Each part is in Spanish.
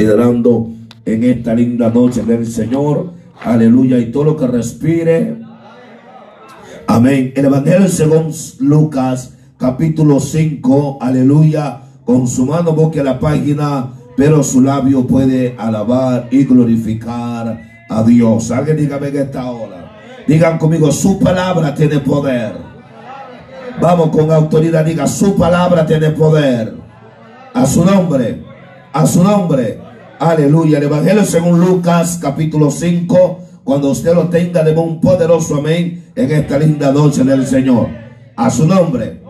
considerando en esta linda noche del Señor. Aleluya. Y todo lo que respire. Amén. El Evangelio según Lucas, capítulo 5. Aleluya. Con su mano boque la página, pero su labio puede alabar y glorificar a Dios. Alguien dígame en esta hora. Digan conmigo, su palabra tiene poder. Vamos con autoridad, diga, su palabra tiene poder. A su nombre, a su nombre. Aleluya. El Evangelio según Lucas capítulo 5. Cuando usted lo tenga, de un poderoso amén en esta linda noche del Señor. A su nombre,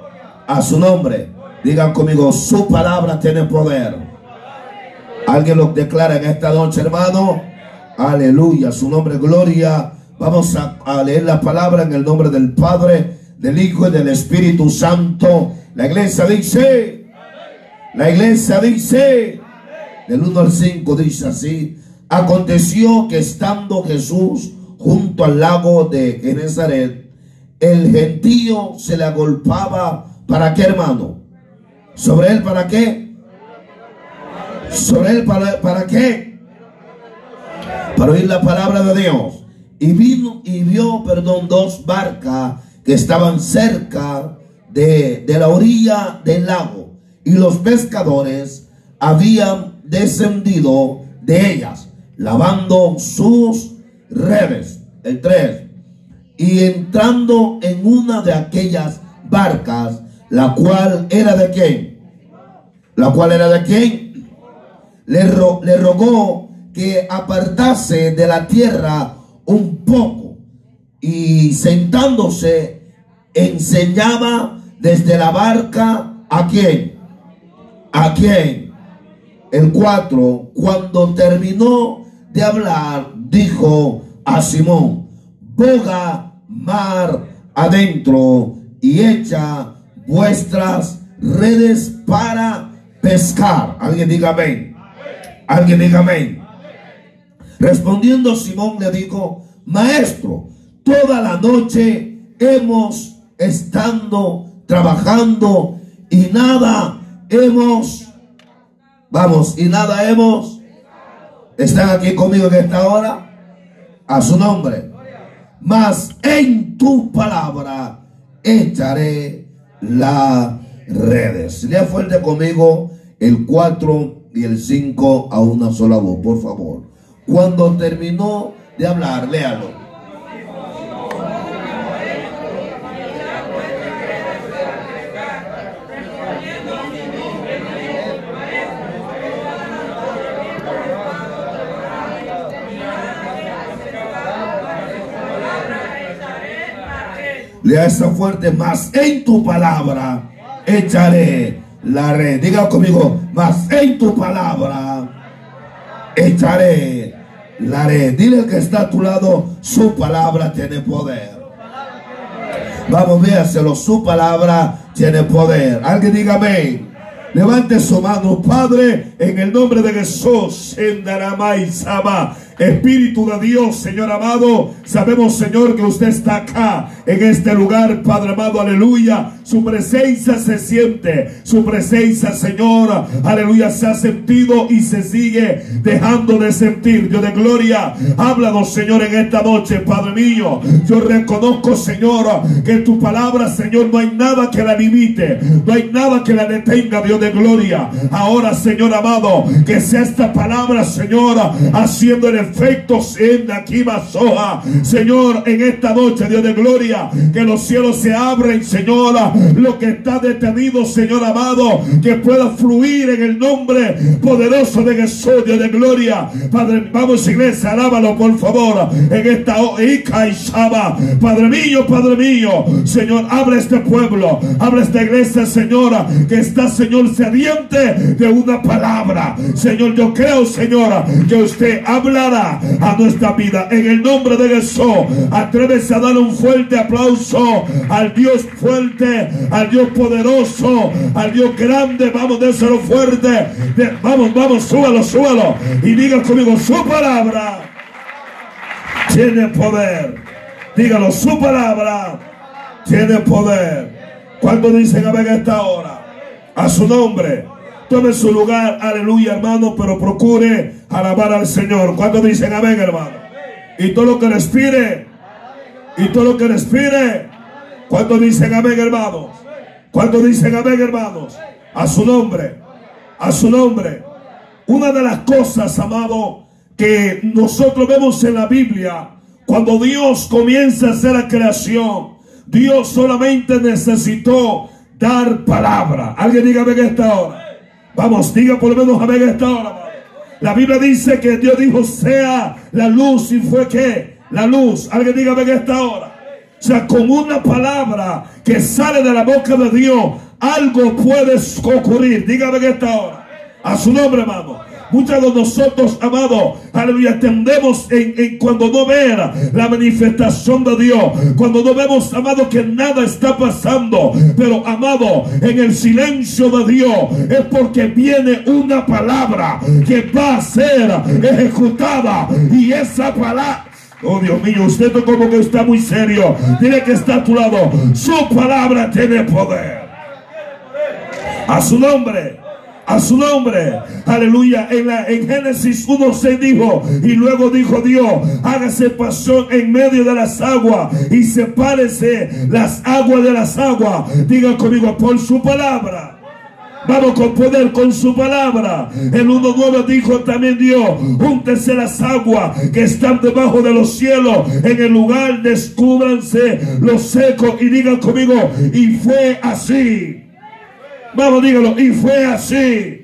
a su nombre. Digan conmigo, su palabra tiene poder. Alguien lo declara en esta noche, hermano. Aleluya, su nombre, gloria. Vamos a, leer la palabra en el nombre del Padre, del Hijo y del Espíritu Santo. La iglesia dice, la iglesia dice, del 1 al 5 dice así, aconteció que estando Jesús junto al lago de Genezaret, el gentío se le agolpaba, ¿para qué hermano? ¿Sobre él para qué? ¿Sobre él para, para qué? para oír la palabra de Dios. Y vino y vio, perdón, dos barcas que estaban cerca de, de la orilla del lago. Y los pescadores habían descendido de ellas, lavando sus redes. El 3. Y entrando en una de aquellas barcas, la cual era de quién? La cual era de quién? Le, le rogó que apartase de la tierra un poco y sentándose enseñaba desde la barca a quién, a quién. El 4, cuando terminó de hablar, dijo a Simón, boga mar adentro y echa vuestras redes para pescar. Alguien diga amén. Alguien diga amén. Respondiendo Simón le dijo, maestro, toda la noche hemos estado trabajando y nada hemos, vamos, y nada hemos, están aquí conmigo en esta hora, a su nombre, mas en tu palabra echaré las redes. Lea fuerte conmigo el 4 y el 5 a una sola voz, por favor. Cuando terminó de hablar, léalo. Lea esa fuerte, más en tu palabra echaré la red. Diga conmigo, más en tu palabra echaré la red. Dile que está a tu lado, su palabra tiene poder. Vamos, véaselo, su palabra tiene poder. Alguien diga amén. Levante su mano, Padre, en el nombre de Jesús. En Sama Espíritu de Dios, Señor amado, sabemos, Señor, que usted está acá, en este lugar, Padre amado, aleluya. Su presencia se siente, su presencia, Señor, aleluya, se ha sentido y se sigue dejando de sentir. Dios de gloria, háblanos, Señor, en esta noche, Padre mío. Yo reconozco, Señor, que tu palabra, Señor, no hay nada que la limite, no hay nada que la detenga, Dios de gloria. Ahora, Señor amado, que sea esta palabra, Señor, haciendo el efectos en aquí soja. Señor, en esta noche, Dios de gloria, que los cielos se abren, Señor, lo que está detenido, Señor amado, que pueda fluir en el nombre poderoso de Jesús, Dios de gloria. Padre, vamos iglesia, alábalo por favor, en esta Ica y Padre mío, Padre mío, Señor, abre este pueblo, abre esta iglesia, Señora, que está, Señor, sediente de una palabra. Señor, yo creo, Señora, que usted hablará a nuestra vida. En el nombre de Jesús, atrévese a darle un fuerte aplauso al Dios fuerte, al Dios poderoso, al Dios grande. Vamos, déselo fuerte. vamos, vamos, súbalo, súbalo. Y diga conmigo, su palabra tiene poder. Dígalo, su palabra tiene poder. Cuando dicen a ver esta hora, a su nombre, Tome su lugar, aleluya, hermano, pero procure alabar al Señor. ¿Cuántos dicen amén, hermano? Y todo lo que respire, y todo lo que respire, ¿cuántos dicen amén, hermanos? ¿Cuántos dicen amén, hermanos? A su nombre, a su nombre. Una de las cosas, amado, que nosotros vemos en la Biblia, cuando Dios comienza a hacer la creación, Dios solamente necesitó dar palabra. Alguien dígame que esta hora. Vamos, diga por lo menos amén esta hora. La Biblia dice que Dios dijo sea la luz y fue que la luz. Alguien dígame que esta hora. O sea, con una palabra que sale de la boca de Dios, algo puede ocurrir. Dígame que esta hora. A su nombre, hermano. Muchos de nosotros, amados, aleluya, tendemos en, cuando no ver la manifestación de Dios, cuando no vemos, amado, que nada está pasando, pero amado, en el silencio de Dios es porque viene una palabra que va a ser ejecutada y esa palabra Oh Dios mío, usted como que está muy serio. Dile que está a tu lado. Su palabra tiene poder. A su nombre a su nombre. Aleluya. En, la, en Génesis 1 dijo, y luego dijo Dios, hágase pasión en medio de las aguas y sepárese las aguas de las aguas. Diga conmigo, por su palabra. Vamos con poder con su palabra. El 1.9 dijo también Dios, júntense las aguas que están debajo de los cielos. En el lugar descúbranse los secos y digan conmigo, y fue así. Vamos, dígalo. Y fue así.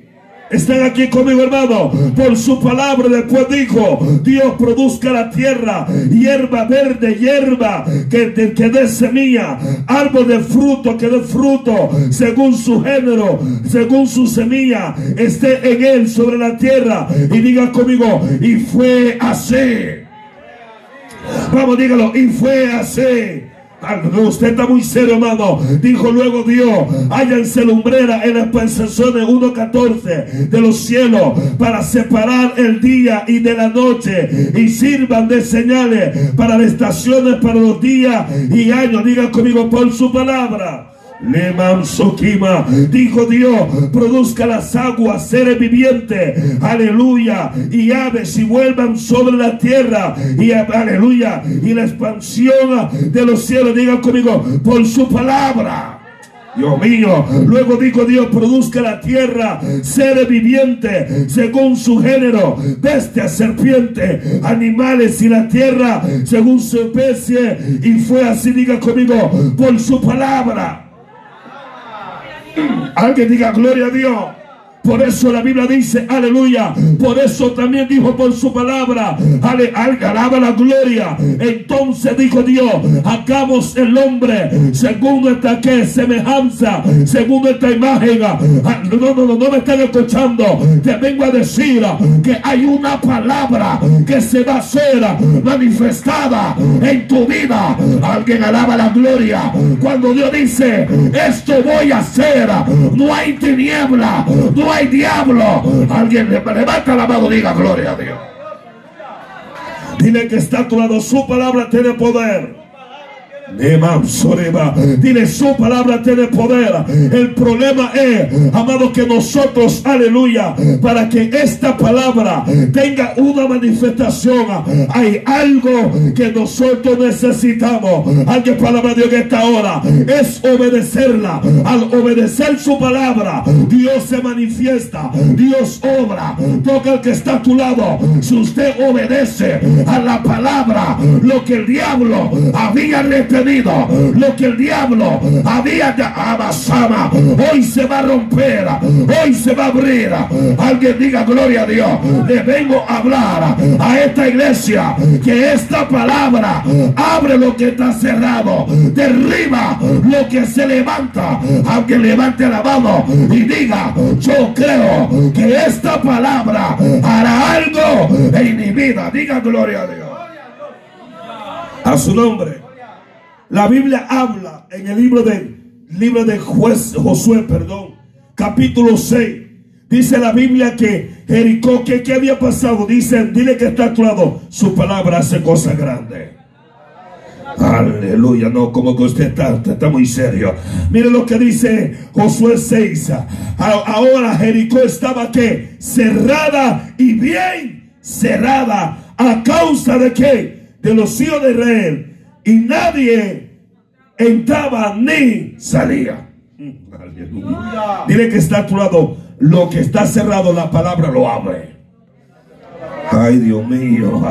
Están aquí conmigo, hermano. Por su palabra después dijo, Dios produzca la tierra, hierba verde, hierba que, que dé semilla, árbol de fruto que dé fruto, según su género, según su semilla, esté en él sobre la tierra. Y diga conmigo, y fue así. Vamos, dígalo, y fue así. Usted está muy serio, hermano. Dijo luego Dios, háyanse lumbrera en las pensaciones 1.14 de los cielos para separar el día y de la noche y sirvan de señales para las estaciones, para los días y años. Diga conmigo por su palabra. Dijo Dios, produzca las aguas, seres vivientes, aleluya, y aves y vuelvan sobre la tierra, y aleluya, y la expansión de los cielos, diga conmigo, por su palabra. Dios mío. Luego dijo Dios, produzca la tierra seres vivientes según su género, bestias, serpientes, animales y la tierra según su especie. Y fue así, diga conmigo, por su palabra. Alguien diga gloria a Dios. Por eso la Biblia dice, aleluya. Por eso también dijo por su palabra, ale, alaba la gloria. Entonces dijo Dios, hagamos el hombre según nuestra que semejanza, según nuestra imagen. Ah, no, no, no, no me están escuchando. Te vengo a decir que hay una palabra que se va a ser manifestada en tu vida. Alguien alaba la gloria. Cuando Dios dice, esto voy a hacer, no hay tiniebla, no hay hay diablo. Alguien levanta la mano, diga gloria a Dios. Dile que está a tu lado, su palabra tiene poder. Dile, su palabra tiene poder. El problema es, amado, que nosotros, aleluya, para que esta palabra tenga una manifestación, hay algo que nosotros necesitamos. Alguien palabra de Dios en esta hora es obedecerla. Al obedecer su palabra, Dios se manifiesta, Dios obra. Toca el que está a tu lado. Si usted obedece a la palabra, lo que el diablo había lo que el diablo había amasado, hoy se va a romper, hoy se va a abrir. Alguien diga gloria a Dios. Le vengo a hablar a esta iglesia que esta palabra abre lo que está cerrado, derriba lo que se levanta. Aunque levante la mano y diga, yo creo que esta palabra hará algo en mi vida. Diga gloria a Dios. A su nombre. La Biblia habla en el libro de libro de juez, Josué, perdón, capítulo 6. Dice la Biblia que Jericó, que qué había pasado? Dice, dile que está a tu lado. Su palabra hace cosas grandes. Aleluya, no, como que usted está, está muy serio. Mire lo que dice Josué 6. Ahora Jericó estaba que cerrada y bien cerrada. ¿A causa de qué? De los hijos de Israel. Y nadie entraba ni salía. Aleluya. Dile que está a tu lado. Lo que está cerrado, la palabra lo abre. Ay, Dios mío.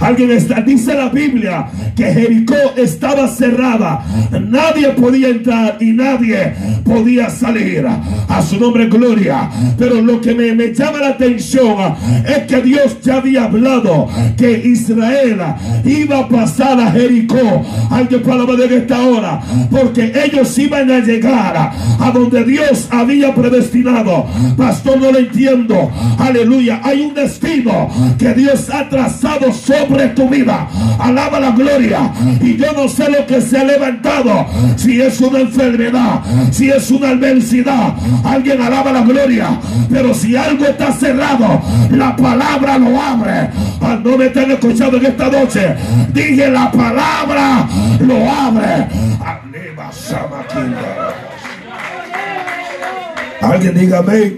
Alguien está, dice la Biblia que Jericó estaba cerrada. Nadie podía entrar y nadie podía salir. A su nombre, gloria. Pero lo que me, me llama la atención es que Dios ya había hablado que Israel iba a pasar a Jericó. Alguien para de esta hora. Porque ellos iban a llegar a donde Dios había predestinado. Pastor, no lo entiendo. Aleluya. Hay un destino que Dios ha trazado sobre tu vida. Alaba la gloria. Y yo no sé lo que se ha levantado. Si es una enfermedad, si es una adversidad. Alguien alaba la gloria. Pero si algo está cerrado, la palabra lo abre. Ah, no me están escuchando en esta noche. Dije la palabra lo abre. Alguien dígame.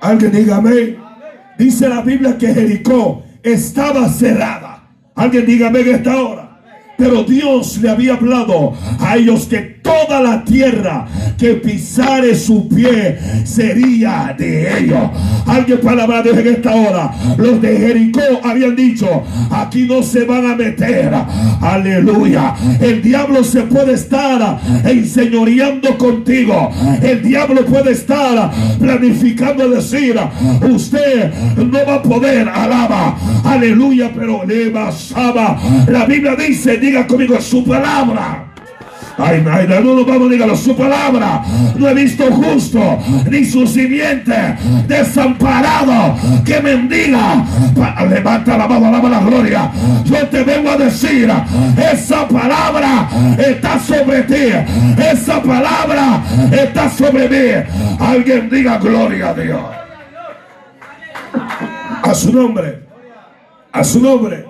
Alguien dígame. Dice la Biblia que Jericó estaba cerrada. Alguien dígame en esta hora. Pero Dios le había hablado a ellos que toda la tierra que pisare su pie sería de ellos. Alguien para hablar en esta hora. Los de Jericó habían dicho, aquí no se van a meter. Aleluya. El diablo se puede estar enseñoreando contigo. El diablo puede estar planificando decir, usted no va a poder, alaba. Aleluya, pero le basaba. La Biblia dice, diga conmigo su palabra. Ay, ay, no lo vamos, dígalo, su palabra. No he visto justo ni su simiente desamparado que mendiga. Levanta la mano, alaba la gloria. Yo te vengo a decir, esa palabra está sobre ti. Esa palabra está sobre mí. Alguien diga gloria a Dios. A su nombre. A su nombre.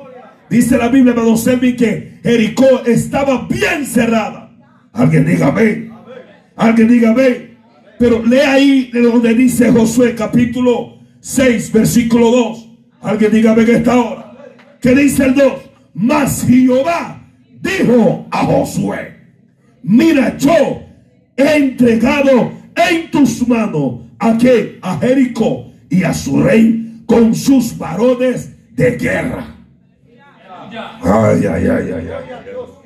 Dice la Biblia, hermano Selvi, que Jericó estaba bien cerrada. Alguien diga amén. Alguien diga amén. Pero lee ahí de donde dice Josué capítulo 6 versículo 2. Alguien diga amén esta hora. ¿Qué dice el 2? Mas Jehová dijo a Josué, mira yo he entregado en tus manos a que a Jericó y a su rey con sus varones de guerra. Ay, ay, ay, ay, ay.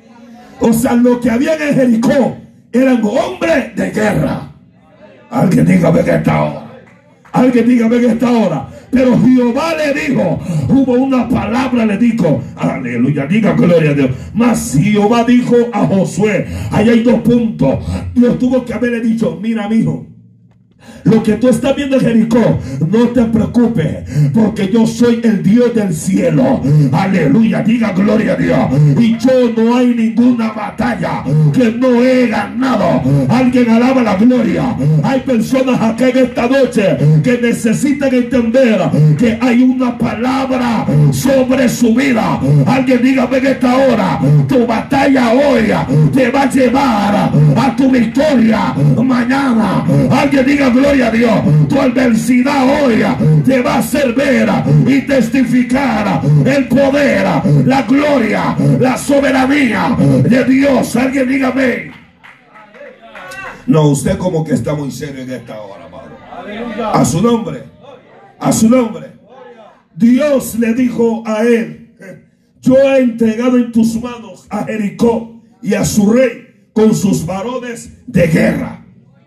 O sea, lo que había en Jericó eran hombres de guerra. Alguien dígame que esta hora. Alguien dígame que esta hora. Pero Jehová le dijo, hubo una palabra, le dijo, aleluya, diga gloria a Dios. Mas Jehová dijo a Josué, ahí hay dos puntos. Dios tuvo que haberle dicho, mira, mi hijo lo que tú estás viendo en Jericó, no te preocupes, porque yo soy el Dios del cielo. Aleluya, diga gloria a Dios. Y yo no hay ninguna batalla que no he ganado. Alguien alaba la gloria. Hay personas aquí en esta noche que necesitan entender que hay una palabra sobre su vida. Alguien dígame en esta hora, tu batalla hoy te va a llevar a tu victoria mañana. Alguien diga gloria a Dios. Tu adversidad hoy te va a hacer ver y testificar el poder, la gloria, la soberanía de Dios. Alguien dígame. No, usted como que está muy serio en esta hora, amado. A su nombre. A su nombre. Dios le dijo a él, yo he entregado en tus manos a Jericó y a su rey con sus varones de guerra.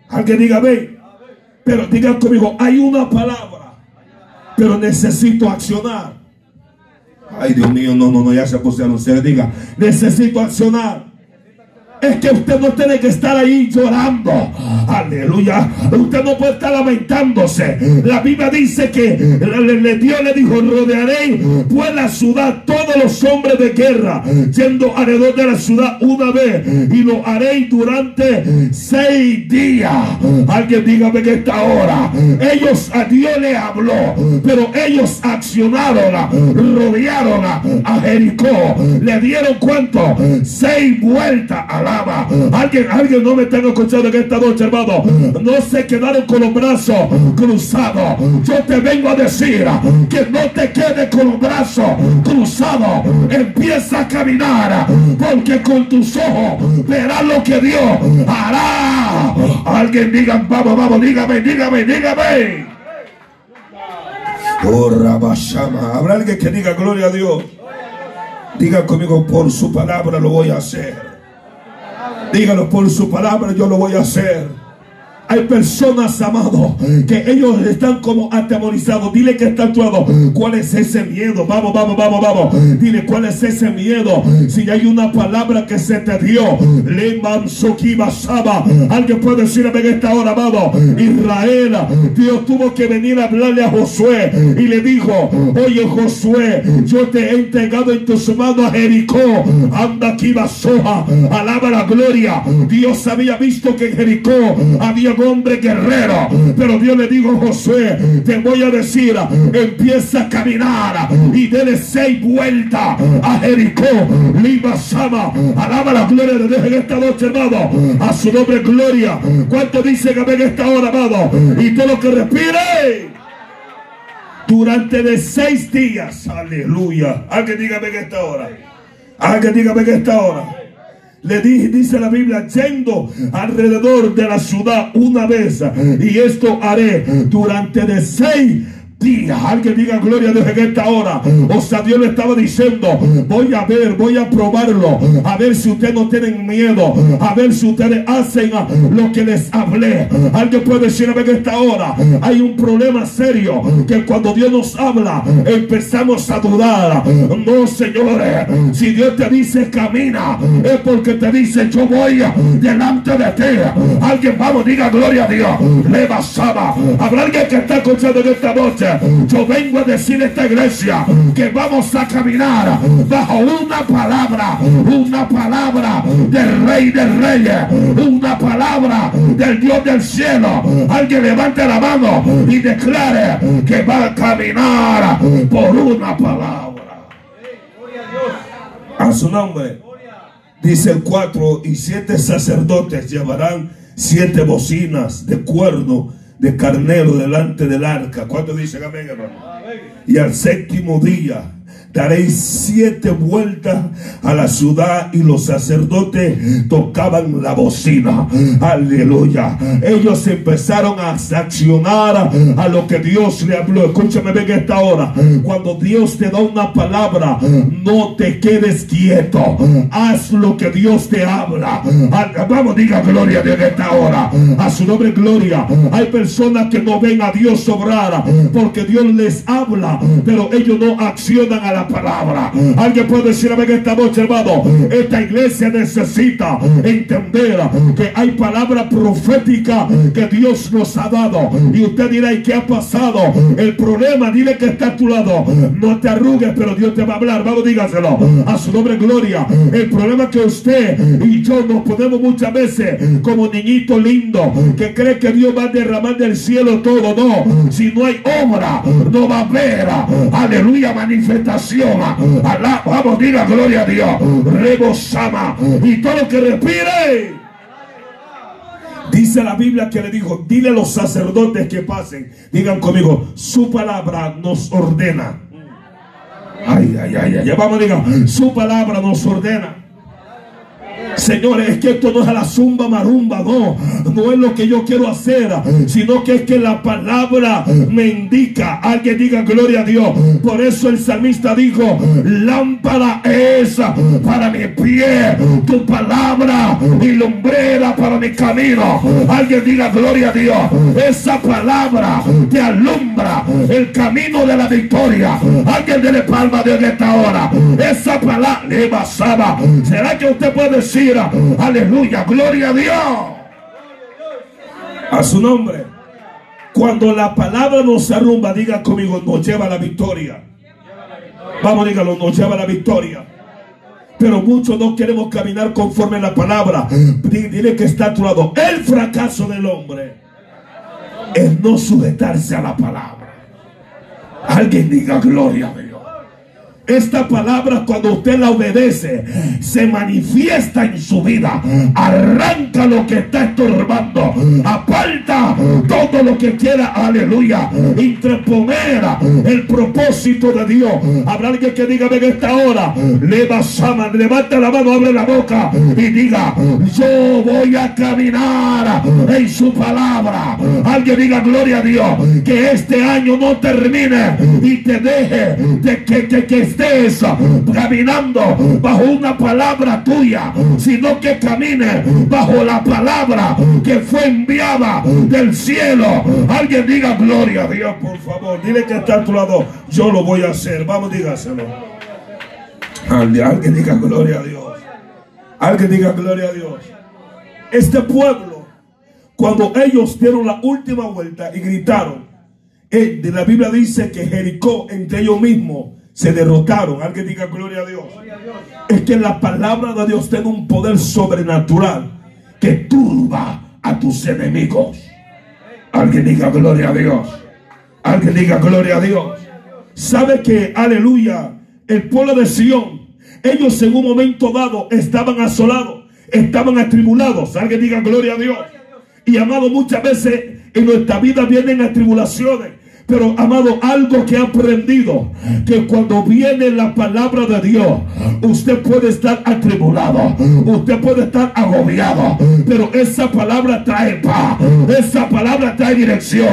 Alguien diga, ve. Pero digan conmigo, hay una palabra, pero necesito accionar. Ay, Dios mío, no, no, no, ya se pusieron. Se diga, necesito accionar. Es que usted no tiene que estar ahí llorando. Aleluya. Usted no puede estar lamentándose. La Biblia dice que Dios le dijo, rodearé pues la ciudad todos los hombres de guerra, yendo alrededor de la ciudad una vez, y lo haré durante seis días. Alguien dígame que esta hora, ellos a Dios le habló, pero ellos accionaron, rodearon a Jericó, le dieron cuánto, seis vueltas a la Alguien, alguien no me tengo escuchando en esta noche, hermano. No se quedaron con los brazos cruzados. Yo te vengo a decir que no te quedes con los brazos cruzados. Empieza a caminar porque con tus ojos verás lo que Dios hará. Alguien diga, vamos, vamos, dígame, dígame, dígame. Oh, Habrá alguien que diga gloria a Dios. Diga conmigo, por su palabra lo voy a hacer. Dígalo por su palabra, yo lo voy a hacer. Hay personas, amados, que ellos están como atemorizados. Dile que está actuado. ¿Cuál es ese miedo? Vamos, vamos, vamos, vamos. Dile cuál es ese miedo. Si hay una palabra que se te dio, le Saba. Alguien puede decirme en esta hora, amado. Israel, Dios tuvo que venir a hablarle a Josué y le dijo: Oye, Josué, yo te he entregado en tus manos a Jericó. Anda aquí, soja. Alaba la gloria. Dios había visto que en Jericó había hombre guerrero. Pero Dios le dijo a Josué, te voy a decir, empieza a caminar y dele seis vueltas a Jericó. Lima Sama, alaba la gloria de Dios en esta noche, hermano. A su nombre gloria. ¿Cuánto dice que en esta hora, amado? Y todo lo que respire durante de seis días. Aleluya. Alguien dígame en esta hora. Alguien dígame en esta hora. Le dice la Biblia, yendo alrededor de la ciudad una vez, y esto haré durante de seis Alguien diga gloria a Dios en esta hora. O sea, Dios le estaba diciendo, voy a ver, voy a probarlo. A ver si ustedes no tienen miedo. A ver si ustedes hacen lo que les hablé. Alguien puede decirme en esta hora. Hay un problema serio. Que cuando Dios nos habla, empezamos a dudar. No, señores. Si Dios te dice camina, es porque te dice yo voy delante de ti. Alguien, vamos, diga gloria a Dios. Le basaba. Habrá alguien que está escuchando en esta noche. Yo vengo a decir a esta iglesia que vamos a caminar bajo una palabra, una palabra del Rey de Reyes, una palabra del Dios del cielo. Alguien levante la mano y declare que va a caminar por una palabra. A su nombre. Dice el cuatro y siete sacerdotes llevarán siete bocinas de cuerno de carnero delante del arca. ¿Cuánto dicen amén, hermano? Y al séptimo día daréis siete vueltas a la ciudad y los sacerdotes tocaban la bocina. Aleluya. Ellos empezaron a accionar a lo que Dios le habló. Escúchame bien esta hora. Cuando Dios te da una palabra, no te quedes quieto. Haz lo que Dios te habla. Vamos, diga gloria a Dios en esta hora. A su nombre gloria. Hay personas que no ven a Dios obrar porque Dios les habla, pero ellos no accionan a la palabra. Alguien puede decir a esta noche, hermano, esta iglesia necesita entender que hay palabra profética que Dios nos ha dado. Y usted dirá, ¿y qué ha pasado? El problema, dile que está a tu lado. No te arrugues, pero Dios te va a hablar. Vamos, dígaselo. A su nombre, gloria. El problema que usted y yo nos ponemos muchas veces como niñito lindo que cree que Dios va a derramar del cielo todo. No, si no hay obra, no va a haber, aleluya, manifestación vamos, diga gloria a Dios. Rebosama. Y todo lo que respire. Dice la Biblia que le dijo, dile a los sacerdotes que pasen. Digan conmigo, su palabra nos ordena. Ay, ay, ay, ay. Vamos, diga, su palabra nos ordena. Señores, es que esto no es a la zumba marumba, no, no es lo que yo quiero hacer, sino que es que la palabra me indica. Alguien diga gloria a Dios. Por eso el salmista dijo: Lámpara es para mi tu palabra y lumbrera para mi camino. Alguien diga gloria a Dios. Esa palabra te alumbra el camino de la victoria. Alguien dele palma de esta hora. Esa palabra le basaba. ¿Será que usted puede decir? aleluya, gloria a Dios. A su nombre. Cuando la palabra nos arrumba, diga conmigo, nos lleva a la victoria. Vamos, dígalo, nos lleva a la victoria. Pero muchos no queremos caminar conforme a la palabra. Dile que está a tu lado. El fracaso del hombre es no sujetarse a la palabra. Alguien diga gloria a Dios. Esta palabra cuando usted la obedece se manifiesta en su vida. Arranca lo que está estorbando. Aparta todo lo que quiera, aleluya, interponer el propósito de Dios. Habrá alguien que diga en esta hora, levanta la mano, abre la boca y diga, yo voy a caminar en su palabra. Alguien diga gloria a Dios, que este año no termine y te deje de que, que, que estés caminando bajo una palabra tuya, sino que camine bajo la palabra que fue enviada del cielo. Alguien diga gloria a Dios, por favor. Dile que está a tu lado. Yo lo voy a hacer. Vamos, dígaselo. Alguien diga gloria a Dios. Alguien diga gloria a Dios. Este pueblo, cuando ellos dieron la última vuelta y gritaron, eh, de la Biblia dice que Jericó entre ellos mismos se derrotaron. Alguien diga gloria a Dios. Es que la palabra de Dios tiene un poder sobrenatural que turba a tus enemigos. Alguien diga gloria a Dios. Alguien diga gloria a Dios. Sabe que, aleluya, el pueblo de Sión, ellos en un momento dado estaban asolados, estaban atribulados. Alguien diga gloria a Dios. Y amado, muchas veces en nuestra vida vienen atribulaciones pero amado, algo que ha aprendido, que cuando viene la palabra de Dios, usted puede estar atribulado, usted puede estar agobiado, pero esa palabra trae paz, esa palabra trae dirección,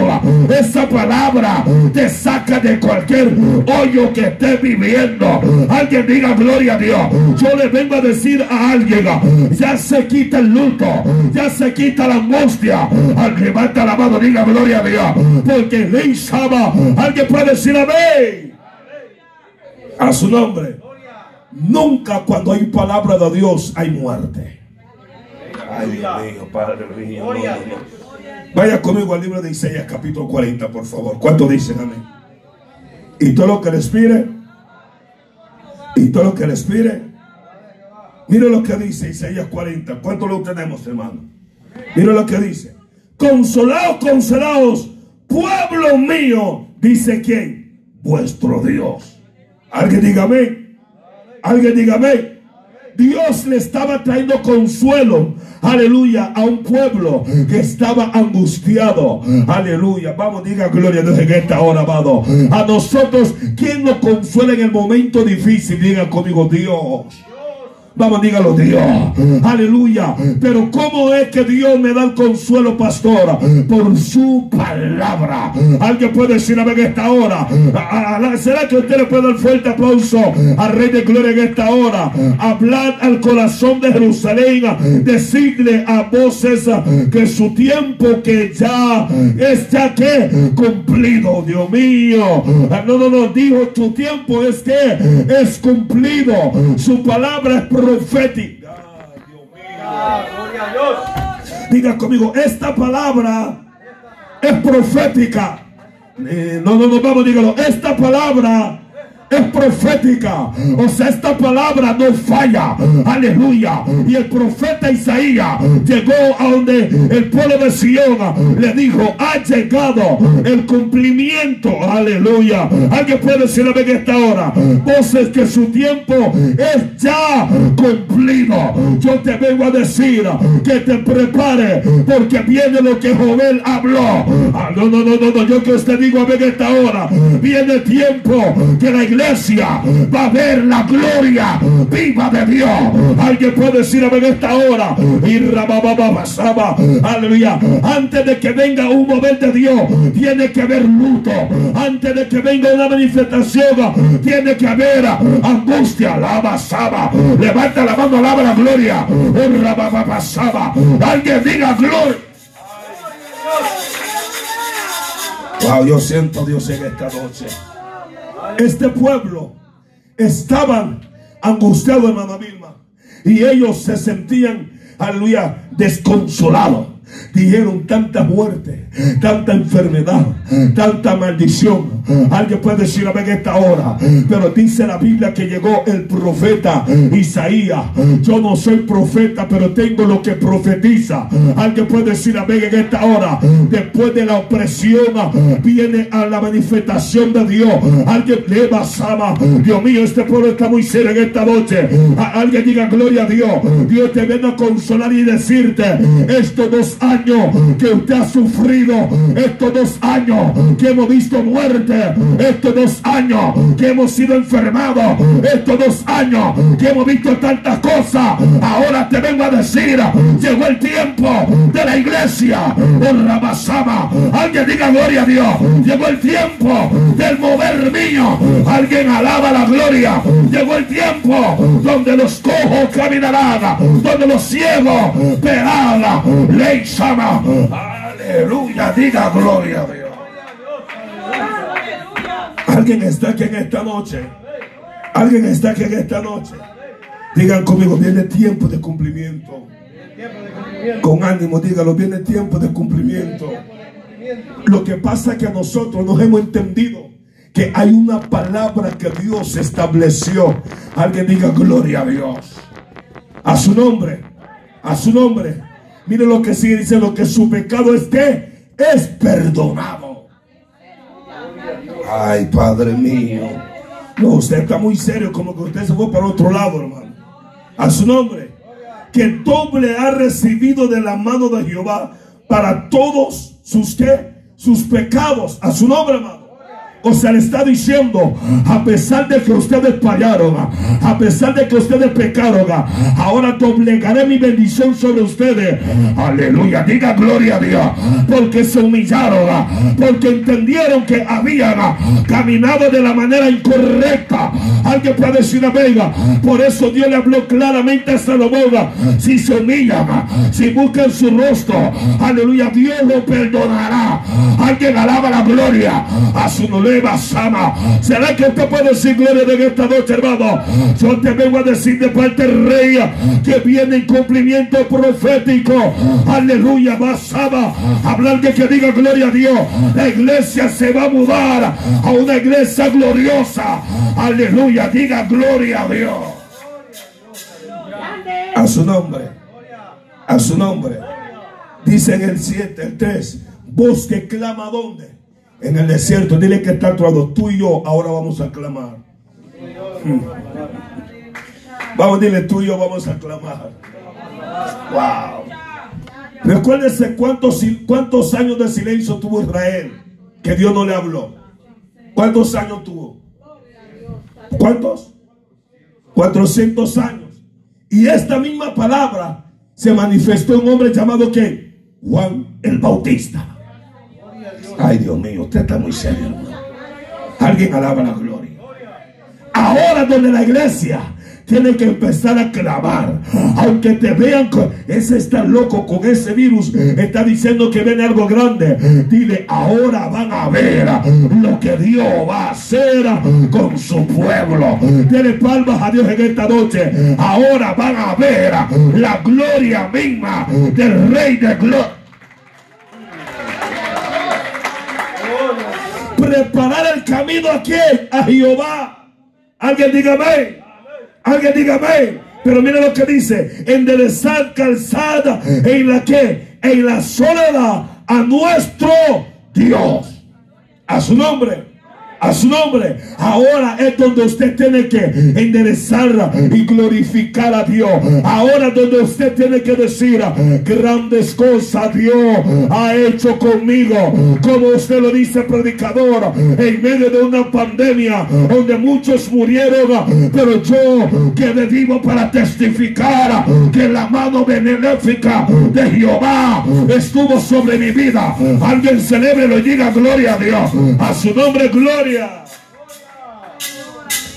esa palabra te saca de cualquier hoyo que esté viviendo. Alguien diga gloria a Dios. Yo le vengo a decir a alguien, ya se quita el luto, ya se quita la angustia. Al levanta la mano, diga gloria a Dios, porque le Alguien puede decir amén. A su nombre. Nunca cuando hay palabra de Dios hay muerte. Vaya conmigo al libro de Isaías capítulo 40, por favor. ¿Cuánto dicen amén? Y todo lo que respire. Y todo lo que respire. Mire lo que dice Isaías 40. ¿Cuánto lo tenemos, hermano? Mire lo que dice. Consolados, consolados pueblo mío, dice quién, vuestro Dios. Alguien dígame, alguien dígame. Dios le estaba trayendo consuelo, aleluya, a un pueblo que estaba angustiado, aleluya. Vamos, diga gloria a Dios en esta hora, amado. A nosotros, ¿quién nos consuela en el momento difícil? Diga conmigo, Dios. Vamos, dígalo Dios. Aleluya. Pero ¿cómo es que Dios me da el consuelo, pastor? Por su palabra. Alguien puede decir a ver en esta hora. ¿Será que usted le puede dar fuerte aplauso al Rey de Gloria en esta hora? Hablar al corazón de Jerusalén. Decirle a voces que su tiempo que ya es ya que cumplido. Dios mío. No, no, no. Dijo tu tiempo es que es cumplido. Su palabra es profética. Diga conmigo, esta palabra es profética. Eh, no, no, no, vamos, dígalo. Esta palabra es profética. O sea, esta palabra no falla. Aleluya. Y el profeta Isaías llegó a donde el pueblo de Sion le dijo, ha llegado el cumplimiento. Aleluya. Alguien puede decir en esta hora, voces que su tiempo es ya cumplido. Yo te vengo a decir que te prepare porque viene lo que Jovel habló. Ah, no, no, no, no, no. Yo que usted digo a esta hora, viene tiempo que la iglesia va a ver la gloria viva de Dios. Alguien puede decir en esta hora. Aleluya. Antes de que venga un mover de Dios, tiene que haber luto. Antes de que venga una manifestación, tiene que haber angustia. La basaba. Levanta la mano, alaba la gloria. pasaba. Alguien diga gloria. Wow, yo siento Dios en esta noche este pueblo estaban angustiados, hermana Vilma. Y ellos se sentían, aleluya, desconsolados. Dijeron tanta muerte, tanta enfermedad, tanta maldición. Alguien puede decir a ver esta hora, pero dice la Biblia que llegó el profeta Isaías. Yo no soy profeta, pero tengo lo que profetiza. Alguien puede decir a ver en esta hora, después de la opresión viene a la manifestación de Dios. Alguien le basaba, Dios mío, este pueblo está muy serio en esta noche. Alguien diga gloria a Dios. Dios te viene a consolar y decirte estos dos años que usted ha sufrido, estos dos años que hemos visto muerte, estos dos años que hemos sido enfermados, estos dos años que hemos visto tantas cosas, ahora te vengo a decir, llegó el tiempo de la iglesia, oh Rabasama, alguien diga gloria a Dios, llegó el tiempo del mover mío, alguien alaba la gloria, llegó el tiempo donde los cojos caminarán, donde los ciegos verán, ley sama, aleluya, diga gloria a Dios. Alguien está aquí en esta noche. Alguien está aquí en esta noche. Digan conmigo, viene tiempo de cumplimiento. Con ánimo, dígalo, viene tiempo de cumplimiento. Lo que pasa es que nosotros nos hemos entendido que hay una palabra que Dios estableció. Alguien diga gloria a Dios. A su nombre. A su nombre. Mire lo que sigue diciendo, que su pecado esté, es perdonado. Ay, Padre mío. No, usted está muy serio, como que usted se fue para otro lado, hermano. A su nombre. Que doble ha recibido de la mano de Jehová para todos sus, ¿qué? sus pecados. A su nombre, hermano. O sea, le está diciendo, a pesar de que ustedes fallaron, a pesar de que ustedes pecaron, ahora doblegaré mi bendición sobre ustedes. Aleluya, diga gloria a Dios. Porque se humillaron, porque entendieron que habían caminado de la manera incorrecta. Alguien puede decir a Vega, por eso Dios le habló claramente a Salomón. Si se humillan, si buscan su rostro, aleluya, Dios lo perdonará. Alguien alaba la gloria a su nombre. Sama. ¿Será que usted puede decir gloria de esta noche, hermano? Yo te vengo a decir de parte del rey que viene en cumplimiento profético. Aleluya, Basama. Hablar de que diga gloria a Dios. La iglesia se va a mudar a una iglesia gloriosa. Aleluya, diga gloria a Dios. A su nombre. A su nombre. Dice en el 7, el 3. Voz que clama dónde? En el desierto. Dile que está a tu lado. Tú y yo ahora vamos a clamar. Hmm. Vamos, dile tú y yo vamos a clamar. Wow. Recuérdese cuántos, cuántos años de silencio tuvo Israel que Dios no le habló. ¿Cuántos años tuvo? ¿Cuántos? 400 años. Y esta misma palabra se manifestó en un hombre llamado que Juan el Bautista. Ay, Dios mío, usted está muy serio. Alguien alaba la gloria. Ahora donde la iglesia tiene que empezar a clamar. Aunque te vean, ese está loco con ese virus, está diciendo que viene algo grande. Dile, ahora van a ver lo que Dios va a hacer con su pueblo. Dile palmas a Dios en esta noche. Ahora van a ver la gloria misma del Rey de Gloria. Preparar el camino a quién? A Jehová. Alguien dígame. Alguien dígame. Pero mira lo que dice. Enderezar calzada en la que? En la soledad a nuestro Dios. A su nombre a su nombre. Ahora es donde usted tiene que enderezar y glorificar a Dios. Ahora es donde usted tiene que decir grandes cosas Dios ha hecho conmigo. Como usted lo dice, predicador, en medio de una pandemia donde muchos murieron, pero yo quedé vivo para testificar que la mano benéfica de Jehová estuvo sobre mi vida. Alguien celebre y diga gloria a Dios. A su nombre, gloria.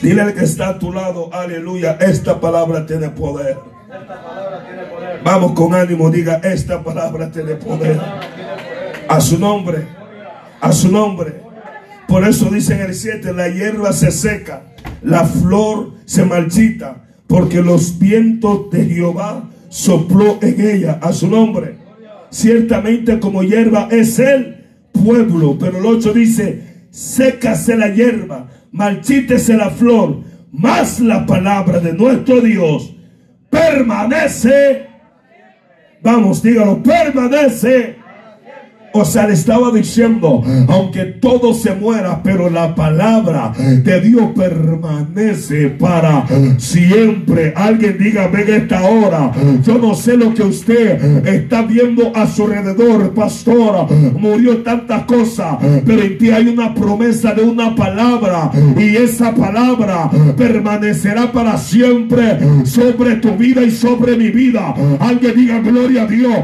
Dile al que está a tu lado, aleluya, esta palabra tiene poder. Vamos con ánimo, diga, esta palabra tiene poder. A su nombre, a su nombre. Por eso dice en el 7, la hierba se seca, la flor se marchita, porque los vientos de Jehová sopló en ella a su nombre. Ciertamente como hierba es el pueblo, pero el 8 dice, sécase la hierba, marchítese la flor, más la palabra de nuestro Dios permanece. Vamos, dígalo, permanece o sea, le estaba diciendo, aunque todo se muera, pero la palabra de Dios permanece para siempre. Alguien diga, ven esta hora. Yo no sé lo que usted está viendo a su alrededor, pastor. Murió tantas cosas, pero en ti hay una promesa de una palabra y esa palabra permanecerá para siempre sobre tu vida y sobre mi vida. Alguien diga, gloria a Dios.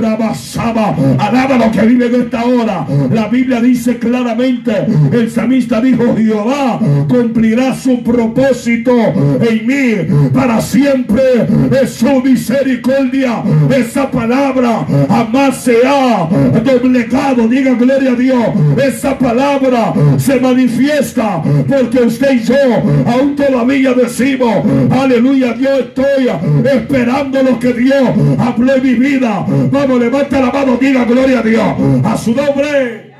Rabasaba, alaba lo que vive en esta hora. La Biblia dice claramente, el samista dijo, Jehová cumplirá su propósito en mí para siempre. Es su misericordia. Esa palabra jamás se ha doblegado. Diga gloria a Dios. Esa palabra se manifiesta porque usted y yo aún todavía decimos, aleluya, Dios estoy esperando lo que Dios habló en mi vida. Vamos, levanta la mano, diga gloria a Dios a su nombre.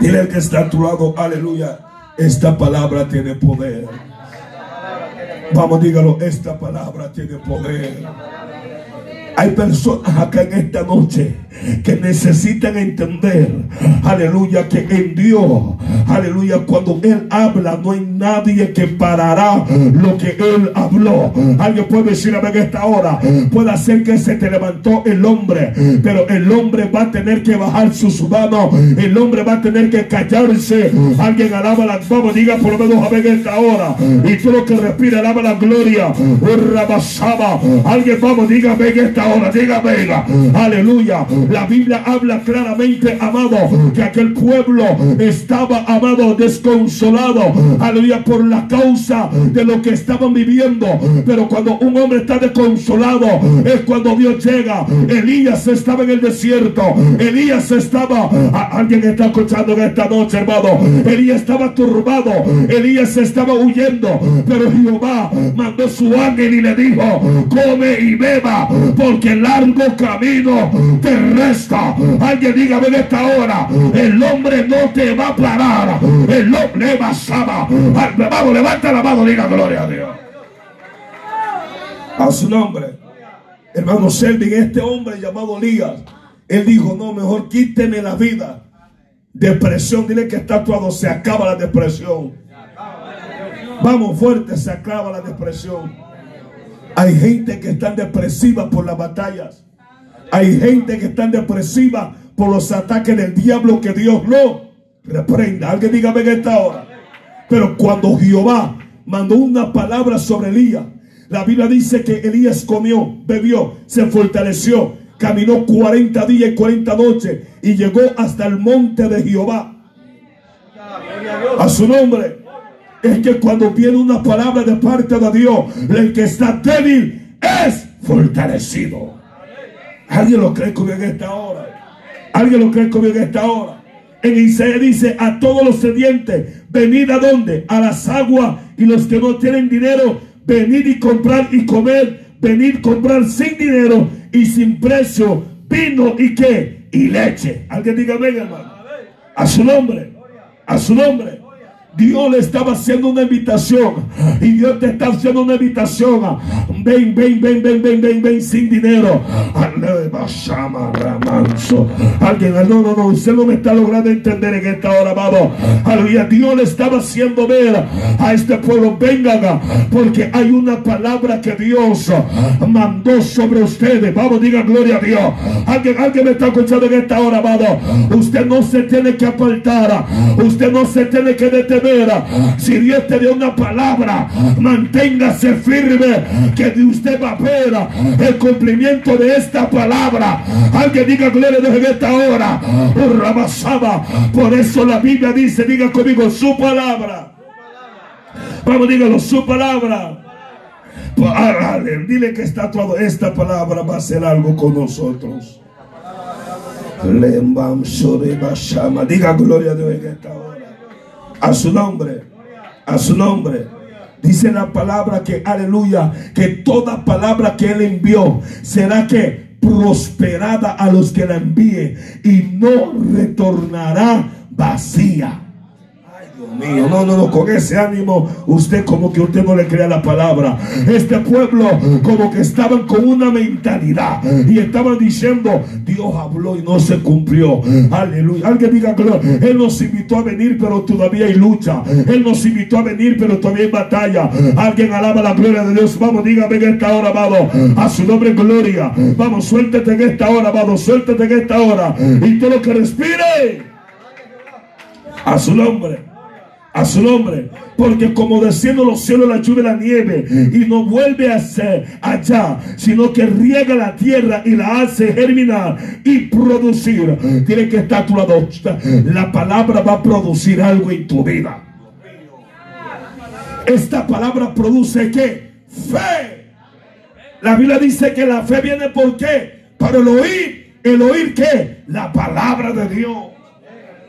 Dile al que está a tu lado, aleluya. Esta palabra tiene poder. Vamos, dígalo, esta palabra tiene poder. Hay personas acá en esta noche que necesitan entender, aleluya, que en Dios, aleluya, cuando Él habla, no hay nadie que parará lo que Él habló. Alguien puede decir a ver esta hora, puede hacer que se te levantó el hombre, pero el hombre va a tener que bajar sus manos, el hombre va a tener que callarse. Alguien alaba la vamos, diga por lo menos a ver esta hora, y todo lo que respira, alaba la gloria. Alguien vamos, diga ven esta hora, diga venga, aleluya. La Biblia habla claramente, amado, que aquel pueblo estaba, amado, desconsolado. Aleluya, por la causa de lo que estaban viviendo. Pero cuando un hombre está desconsolado, es cuando Dios llega. Elías estaba en el desierto. Elías estaba, alguien está escuchando en esta noche, hermano. Elías estaba turbado. Elías estaba huyendo. Pero Jehová mandó su ángel y le dijo, come y beba, porque el largo camino te resta. Alguien diga en esta hora, el hombre no te va a parar. El hombre va a Vamos, levanta la mano, diga gloria a Dios. A su nombre. Hermano Selvin, este hombre llamado Elías, él dijo, no, mejor quíteme la vida. Depresión, dile que está actuado, se acaba la depresión. Vamos fuerte, se acaba la depresión. Hay gente que está depresiva por las batallas. Hay gente que está depresiva por los ataques del diablo que Dios no reprenda. Alguien dígame en esta hora. Pero cuando Jehová mandó una palabra sobre Elías, la Biblia dice que Elías comió, bebió, se fortaleció, caminó 40 días y 40 noches y llegó hasta el monte de Jehová. A su nombre. Es que cuando viene una palabra de parte de Dios, el que está débil es fortalecido. ¿Alguien lo cree conmigo en esta hora? ¿Alguien lo cree conmigo en esta hora? En Isaías dice a todos los sedientes, venid a dónde? A las aguas y los que no tienen dinero, venid y comprar y comer, venid comprar sin dinero y sin precio, vino y qué? Y leche. Alguien diga, venga hermano. A su nombre. A su nombre. Dios le estaba haciendo una invitación. Y Dios te está haciendo una invitación. Ven, ven, ven, ven, ven, ven, ven, sin dinero. Alguien, no, no, no, usted no me está logrando entender en esta hora, amado. Aleluya, Dios le estaba haciendo ver a este pueblo, vengan, porque hay una palabra que Dios mandó sobre ustedes. Vamos, diga gloria a Dios. Alguien, alguien me está escuchando en esta hora, amado. Usted no se tiene que apartar. Usted no se tiene que detener si Dios te dio una palabra, manténgase firme que usted va a ver el cumplimiento de esta palabra. Alguien diga gloria a Dios en esta hora. Por eso la Biblia dice, diga conmigo su palabra. Vamos, dígalo, su palabra. Dile que está todo. Esta palabra va a hacer algo con nosotros. Diga gloria a Dios en esta hora. A su nombre. A su nombre. Dice la palabra que, aleluya, que toda palabra que Él envió será que prosperada a los que la envíe y no retornará vacía mío. No, no, no, con ese ánimo usted como que usted no le crea la palabra. Este pueblo como que estaban con una mentalidad y estaban diciendo, Dios habló y no se cumplió. Aleluya. Alguien diga, Él nos invitó a venir, pero todavía hay lucha. Él nos invitó a venir, pero todavía hay batalla. Alguien alaba la gloria de Dios. Vamos, dígame en esta hora, amado. A su nombre, gloria. Vamos, suéltete en esta hora, amado. Suéltete en esta hora. Y todo lo que respire. A su nombre a su nombre. Porque como desciende los cielos la lluvia y la nieve y no vuelve a ser allá, sino que riega la tierra y la hace germinar y producir. Tiene que estar tu lado. La palabra va a producir algo en tu vida. Esta palabra produce qué? Fe. La Biblia dice que la fe viene por qué? Para el oír. ¿El oír qué? La palabra de Dios.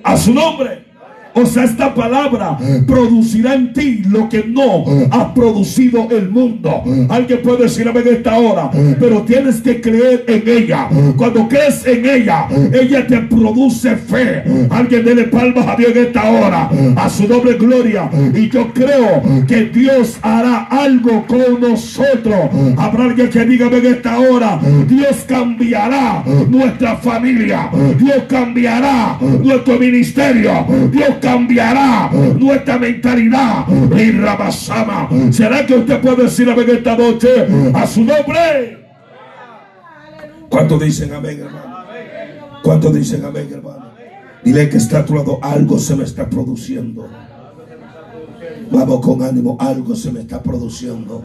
A su nombre. O sea, esta palabra producirá en ti lo que no ha producido el mundo. Alguien puede decir a en esta hora, pero tienes que creer en ella. Cuando crees en ella, ella te produce fe. Alguien dele palmas a Dios en esta hora, a su doble gloria. Y yo creo que Dios hará algo con nosotros. Habrá alguien que diga en esta hora, Dios cambiará nuestra familia. Dios cambiará nuestro ministerio. Dios cambiará nuestra mentalidad. Y Rabasama. ¿Será que usted puede decir amén esta noche a su nombre? ¿Cuántos dicen amén, hermano? ¿Cuántos dicen amén, hermano? Dile que está a tu lado, algo se me está produciendo. Vamos con ánimo, algo se me está produciendo.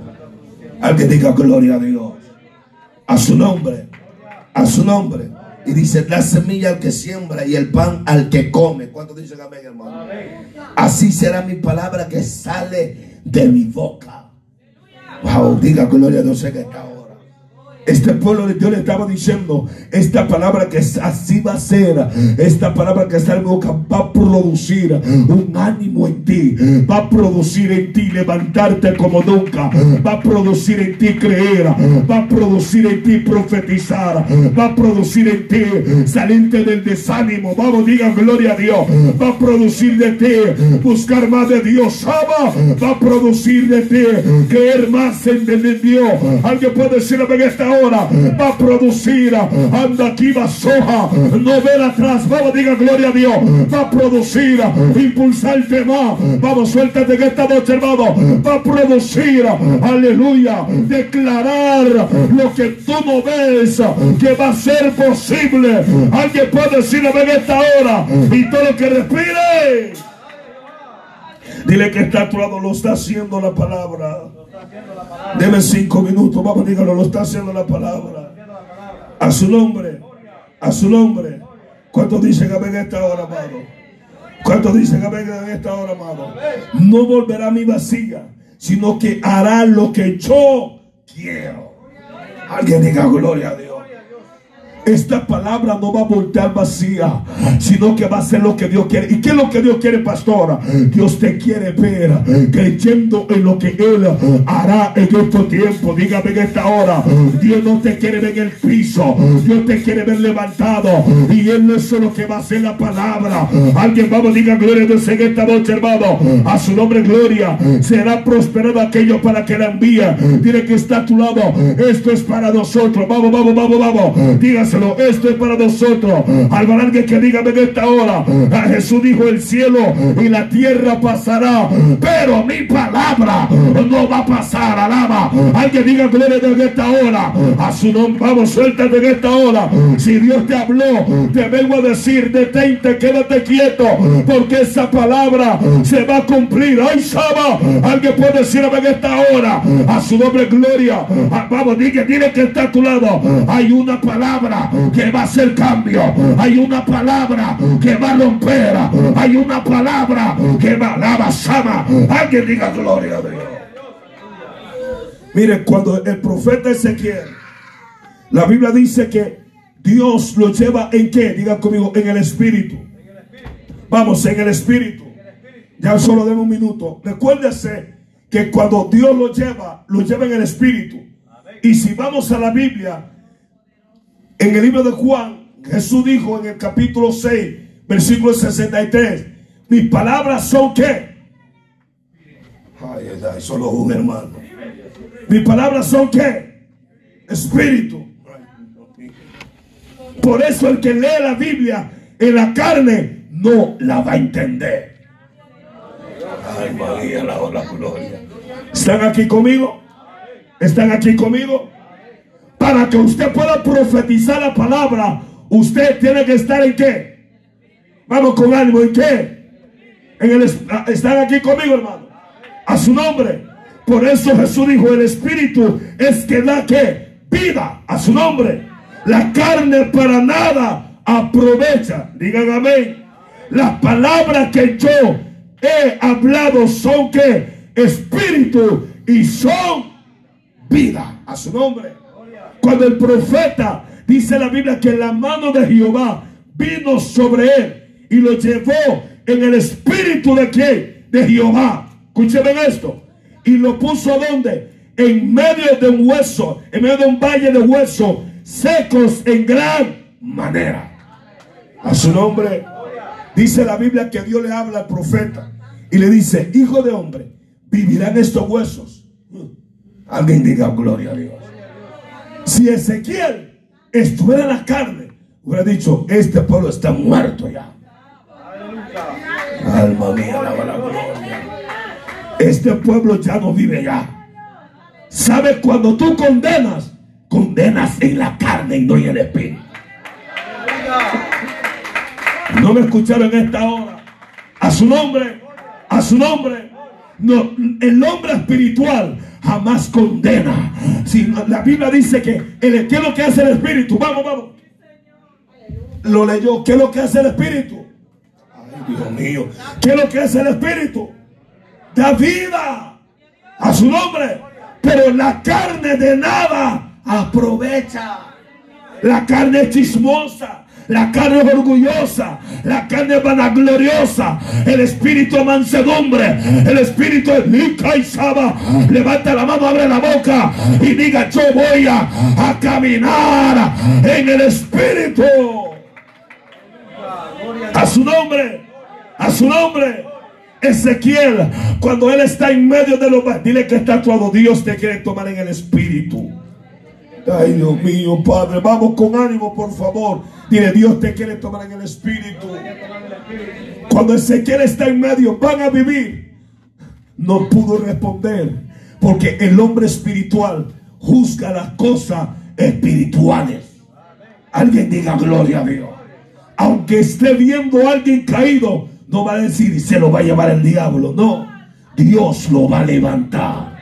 Alguien diga gloria a Dios. A su nombre. A su nombre. Y dice, la semilla al que siembra y el pan al que come. ¿Cuánto dicen amén, hermano? Así será mi palabra que sale de mi boca. Wow, diga gloria a Dios en esta hora. Este pueblo de Dios le estaba diciendo, esta palabra que así va a ser, esta palabra que está en boca va a producir un ánimo en ti, va a producir en ti levantarte como nunca, va a producir en ti creer, va a producir en ti profetizar, va a producir en ti salirte del desánimo, vamos, diga gloria a Dios, va a producir de ti buscar más de Dios, ama, va a producir de ti creer más en, Dios. Alguien puede decirme en esta va a producir. Anda aquí soja. No ver atrás. Vamos, diga gloria a Dios. Va a producir. Impulsarte más. Vamos, suéltate en esta noche, hermano. Va a producir. Aleluya. Declarar lo que tú no ves que va a ser posible. Alguien puede decirlo en esta hora. Y todo lo que respire. Dile que está a tu lado, lo está haciendo la palabra. Deme cinco minutos, vamos, dígalo, lo está haciendo la palabra. A su nombre, a su nombre. ¿Cuántos dicen amén en esta hora, amado? ¿Cuántos dicen amén en esta hora, amado? No volverá mi vacía, sino que hará lo que yo quiero. Alguien diga gloria a Dios. Esta palabra no va a voltear vacía, sino que va a ser lo que Dios quiere. ¿Y qué es lo que Dios quiere, pastora? Dios te quiere ver creyendo en lo que Él hará en estos tiempos. Dígame en esta hora. Dios no te quiere ver en el piso. Dios te quiere ver levantado. Y Él no es solo que va a hacer la palabra. Alguien, vamos, diga gloria a Dios en esta noche, hermano. A su nombre, gloria. Será prosperado aquello para que la envíe. Tiene que estar a tu lado. Esto es para nosotros. Vamos, vamos, vamos, vamos. Dígase esto es para nosotros. Al alguien que diga en esta hora, a Jesús dijo el cielo y la tierra pasará, pero mi palabra no va a pasar. Alaba. Alguien diga gloria en esta hora. A su nombre, vamos, suéltate en esta hora. Si Dios te habló, te vengo a decir, detente, quédate quieto, porque esa palabra se va a cumplir. Ay, Saba, alguien puede decirme en esta hora, a su nombre gloria. Ah, vamos, diga, dile que está a tu lado. Hay una palabra que va a hacer cambio. Hay una palabra que va a romper. Hay una palabra que va a la basama. Alguien diga gloria a Dios. Mire, cuando el profeta Ezequiel, la Biblia dice que Dios lo lleva en qué? Diga conmigo, en el espíritu. Vamos, en el espíritu. Ya solo denme un minuto. Recuérdese que cuando Dios lo lleva, lo lleva en el Espíritu. Y si vamos a la Biblia, en el libro de Juan, Jesús dijo en el capítulo 6, versículo 63, mis palabras son qué? Ay, ay, solo un hermano. Mis palabras son qué? Espíritu. Por eso el que lee la Biblia en la carne no la va a entender. Ay, María, la, la gloria. ¿Están aquí conmigo? ¿Están aquí conmigo? Para que usted pueda profetizar la palabra, usted tiene que estar en qué? Vamos con ánimo, ¿en qué? En el, ¿Están aquí conmigo, hermano? A su nombre. Por eso Jesús dijo, el Espíritu es que da que vida a su nombre. La carne para nada aprovecha. Digan amén. Las palabras que yo he hablado son que espíritu y son vida a su nombre. Cuando el profeta dice la Biblia que la mano de Jehová vino sobre él y lo llevó en el espíritu de quién? De Jehová. Escuchen esto. Y lo puso donde? En medio de un hueso, en medio de un valle de huesos secos en gran manera. A su nombre. Dice la Biblia que Dios le habla al profeta y le dice, hijo de hombre, vivirán estos huesos. Alguien diga gloria a Dios. Si Ezequiel estuviera en la carne, hubiera dicho, este pueblo está muerto ya. Alma mía, la gloria. Este pueblo ya no vive ya. ¿Sabes cuando tú condenas? Condenas en la carne y no en el espíritu. No me escucharon en esta hora. A su nombre, a su nombre. No, el hombre espiritual jamás condena. Si la Biblia dice que el, ¿qué es lo que hace el espíritu? Vamos, vamos. Lo leyó. ¿Qué es lo que hace el espíritu? Dios mío. ¿Qué es lo que hace el espíritu? Da vida a su nombre. Pero la carne de nada aprovecha. La carne chismosa. La carne es orgullosa, la carne es vanagloriosa, el espíritu mansedumbre, el espíritu de Mica y Saba. Levanta la mano, abre la boca y diga: Yo voy a, a caminar en el espíritu. A su nombre, a su nombre. Ezequiel, cuando él está en medio de los... Dile que está todo. Dios te quiere tomar en el espíritu. Ay, Dios mío, Padre, vamos con ánimo, por favor. Dile, Dios te quiere tomar en el espíritu. Cuando Ezequiel está en medio, van a vivir. No pudo responder porque el hombre espiritual juzga las cosas espirituales. Alguien diga gloria a Dios. Aunque esté viendo a alguien caído, no va a decir se lo va a llevar el diablo. No, Dios lo va a levantar.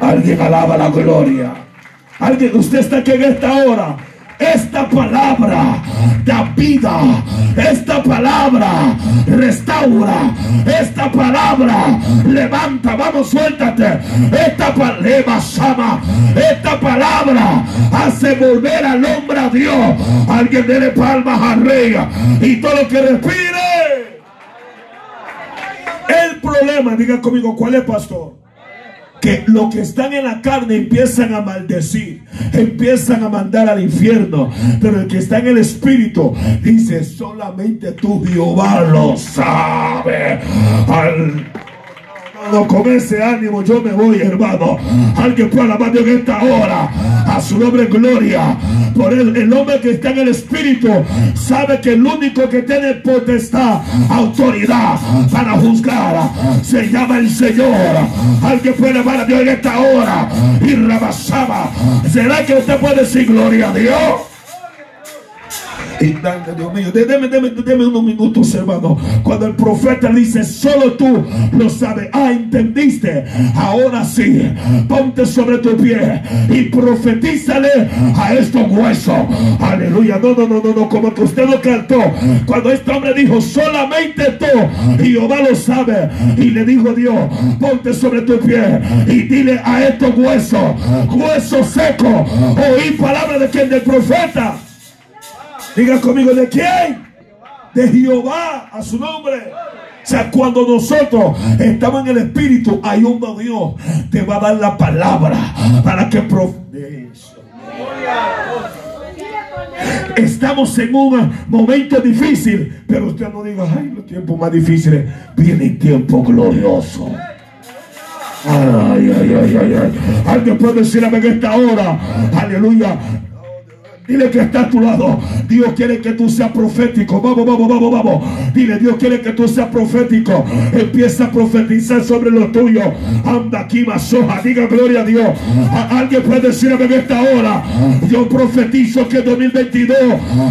Alguien alaba la gloria. Alguien, usted está aquí en esta hora. Esta palabra da vida. Esta palabra restaura. Esta palabra levanta. Vamos, suéltate. Esta palabra sama. Esta palabra hace volver al hombre a Dios. Alguien dele palmas a rey. Y todo lo que respire. El problema, diga conmigo, ¿cuál es, pastor? Que los que están en la carne empiezan a maldecir, empiezan a mandar al infierno, pero el que está en el espíritu dice, solamente tú Jehová lo sabe. Con ese ánimo yo me voy, hermano. Alguien puede alabar en esta hora. A su nombre, gloria. Por él, el hombre que está en el Espíritu sabe que el único que tiene potestad, autoridad para juzgar, se llama el Señor. Alguien puede alabar a Dios en esta hora. Y rebasaba. ¿Será que usted puede decir gloria a Dios? Y Dios mío, déme, déme, déme unos minutos, hermano. Cuando el profeta dice, solo tú lo sabes. Ah, entendiste. Ahora sí, ponte sobre tu pie y profetízale a estos huesos. Aleluya. No, no, no, no, no, como que usted lo cantó. Cuando este hombre dijo, solamente tú, Jehová lo sabe. Y le dijo Dios, ponte sobre tu pie y dile a estos huesos, huesos secos, oí palabra de quien del profeta. Diga conmigo, ¿de quién? De Jehová, a su nombre. O sea, cuando nosotros estamos en el Espíritu, hay un Dios te va a dar la palabra para que Estamos en un momento difícil, pero usted no diga, ay, los tiempos más difíciles, viene tiempo glorioso. Ay, ay, ay, ay, ay. Alguien puede decir a esta hora, aleluya, Dile que está a tu lado. Dios quiere que tú seas profético. Vamos, vamos, vamos, vamos. Dile, Dios quiere que tú seas profético. Empieza a profetizar sobre lo tuyo. Anda aquí, masoja. Diga gloria a Dios. alguien puede decirme en esta hora. Yo profetizo que 2022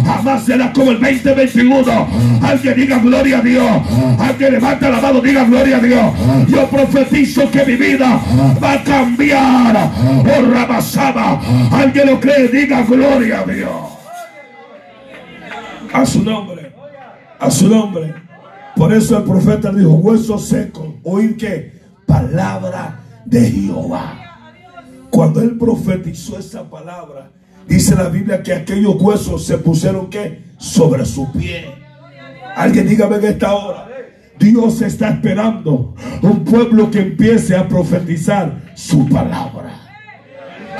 jamás será como el 2021. Alguien diga gloria a Dios. Alguien levanta la mano, diga gloria a Dios. Yo profetizo que mi vida va a cambiar. Oh, Ramasaba. Alguien lo cree, diga gloria Dios. A su nombre. A su nombre. Por eso el profeta dijo, hueso seco, oír que palabra de Jehová. Cuando él profetizó esa palabra, dice la Biblia que aquellos huesos se pusieron que sobre su pie. Alguien dígame en esta hora. Dios está esperando un pueblo que empiece a profetizar su palabra.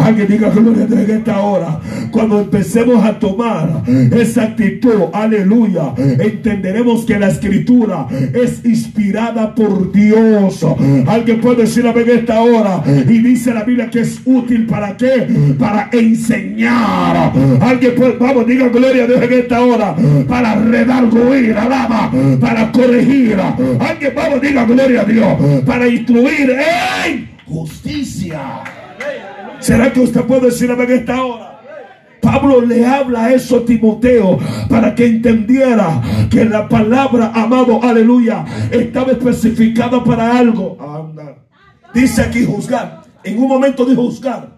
Alguien diga gloria en esta hora. Cuando empecemos a tomar esa actitud, aleluya, entenderemos que la escritura es inspirada por Dios. Alguien puede decir a en esta hora. Y dice la Biblia que es útil para qué? Para enseñar. Alguien puede, vamos, diga gloria a Dios en esta hora. Para redarguir, alaba, para corregir. Alguien, vamos, diga gloria a Dios. Para instruir en justicia. ¿Será que usted puede decir en esta hora? Pablo le habla eso a Timoteo para que entendiera que la palabra, amado, aleluya, estaba especificada para algo. Dice aquí juzgar. En un momento dijo juzgar.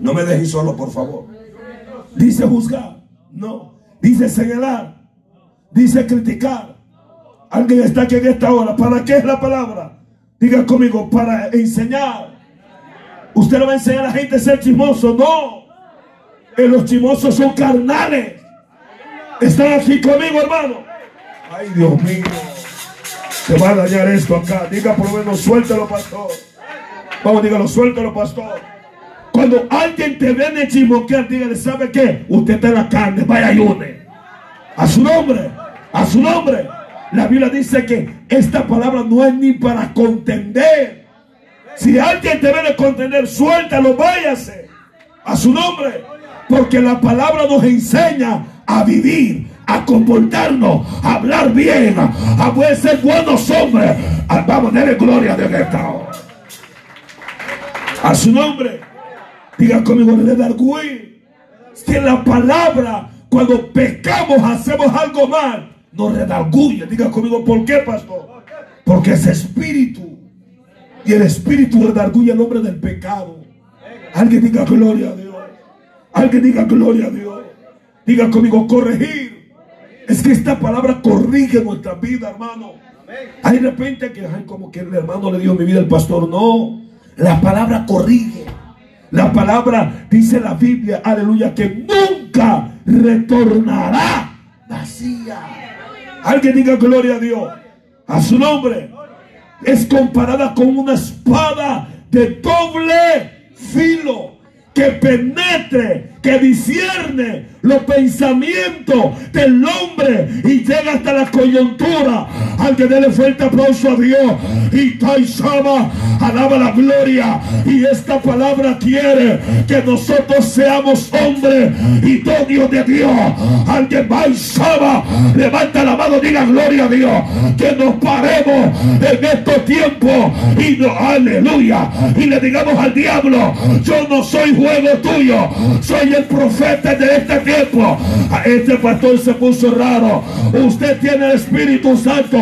No me dejes solo, por favor. Dice juzgar. No. Dice señalar. Dice criticar. Alguien está aquí en esta hora. ¿Para qué es la palabra? Diga conmigo, para enseñar Usted no va a enseñar a la gente a ser chismoso. No. Que los chismosos son carnales. Están aquí conmigo, hermano. Ay, Dios mío. Se va a dañar esto acá. Diga por lo menos, suéltelo, pastor. Vamos, dígalo, suéltelo, pastor. Cuando alguien te viene chismoquear, dígale, ¿sabe qué? Usted está en la carne, vaya y une. A su nombre, a su nombre. La Biblia dice que esta palabra no es ni para contender si alguien te viene a contener, suéltalo, váyase a su nombre. Porque la palabra nos enseña a vivir, a comportarnos, a hablar bien, a, poder ser buenos hombres. vamos, darle gloria de esta hora. A su nombre. Diga conmigo, le Que la palabra, cuando pecamos, hacemos algo mal, nos redarguye. Diga conmigo, ¿por qué, pastor? Porque ese espíritu y el Espíritu redarguye al hombre del pecado. Alguien diga gloria a Dios. Alguien diga gloria a Dios. Diga conmigo, corregir. Es que esta palabra corrige nuestra vida, hermano. Hay de repente que, ay, como que el hermano le dio mi vida al pastor. No, la palabra corrige. La palabra dice la Biblia, aleluya, que nunca retornará vacía. Alguien diga gloria a Dios. A su nombre es comparada con una espada de doble filo que penetre, que discierne los pensamientos del hombre y llega hasta la coyuntura. Alguien dele fuerte aplauso a Dios. Y Taisama alaba la gloria. Y esta palabra quiere que nosotros seamos hombres y Dios de Dios. Alguien Baisama levanta la mano, diga gloria a Dios. Que nos paremos en estos tiempos y no, aleluya. Y le digamos al diablo: Yo no soy juego tuyo, soy el profeta de este tiempo este pastor se puso raro. Usted tiene el Espíritu Santo.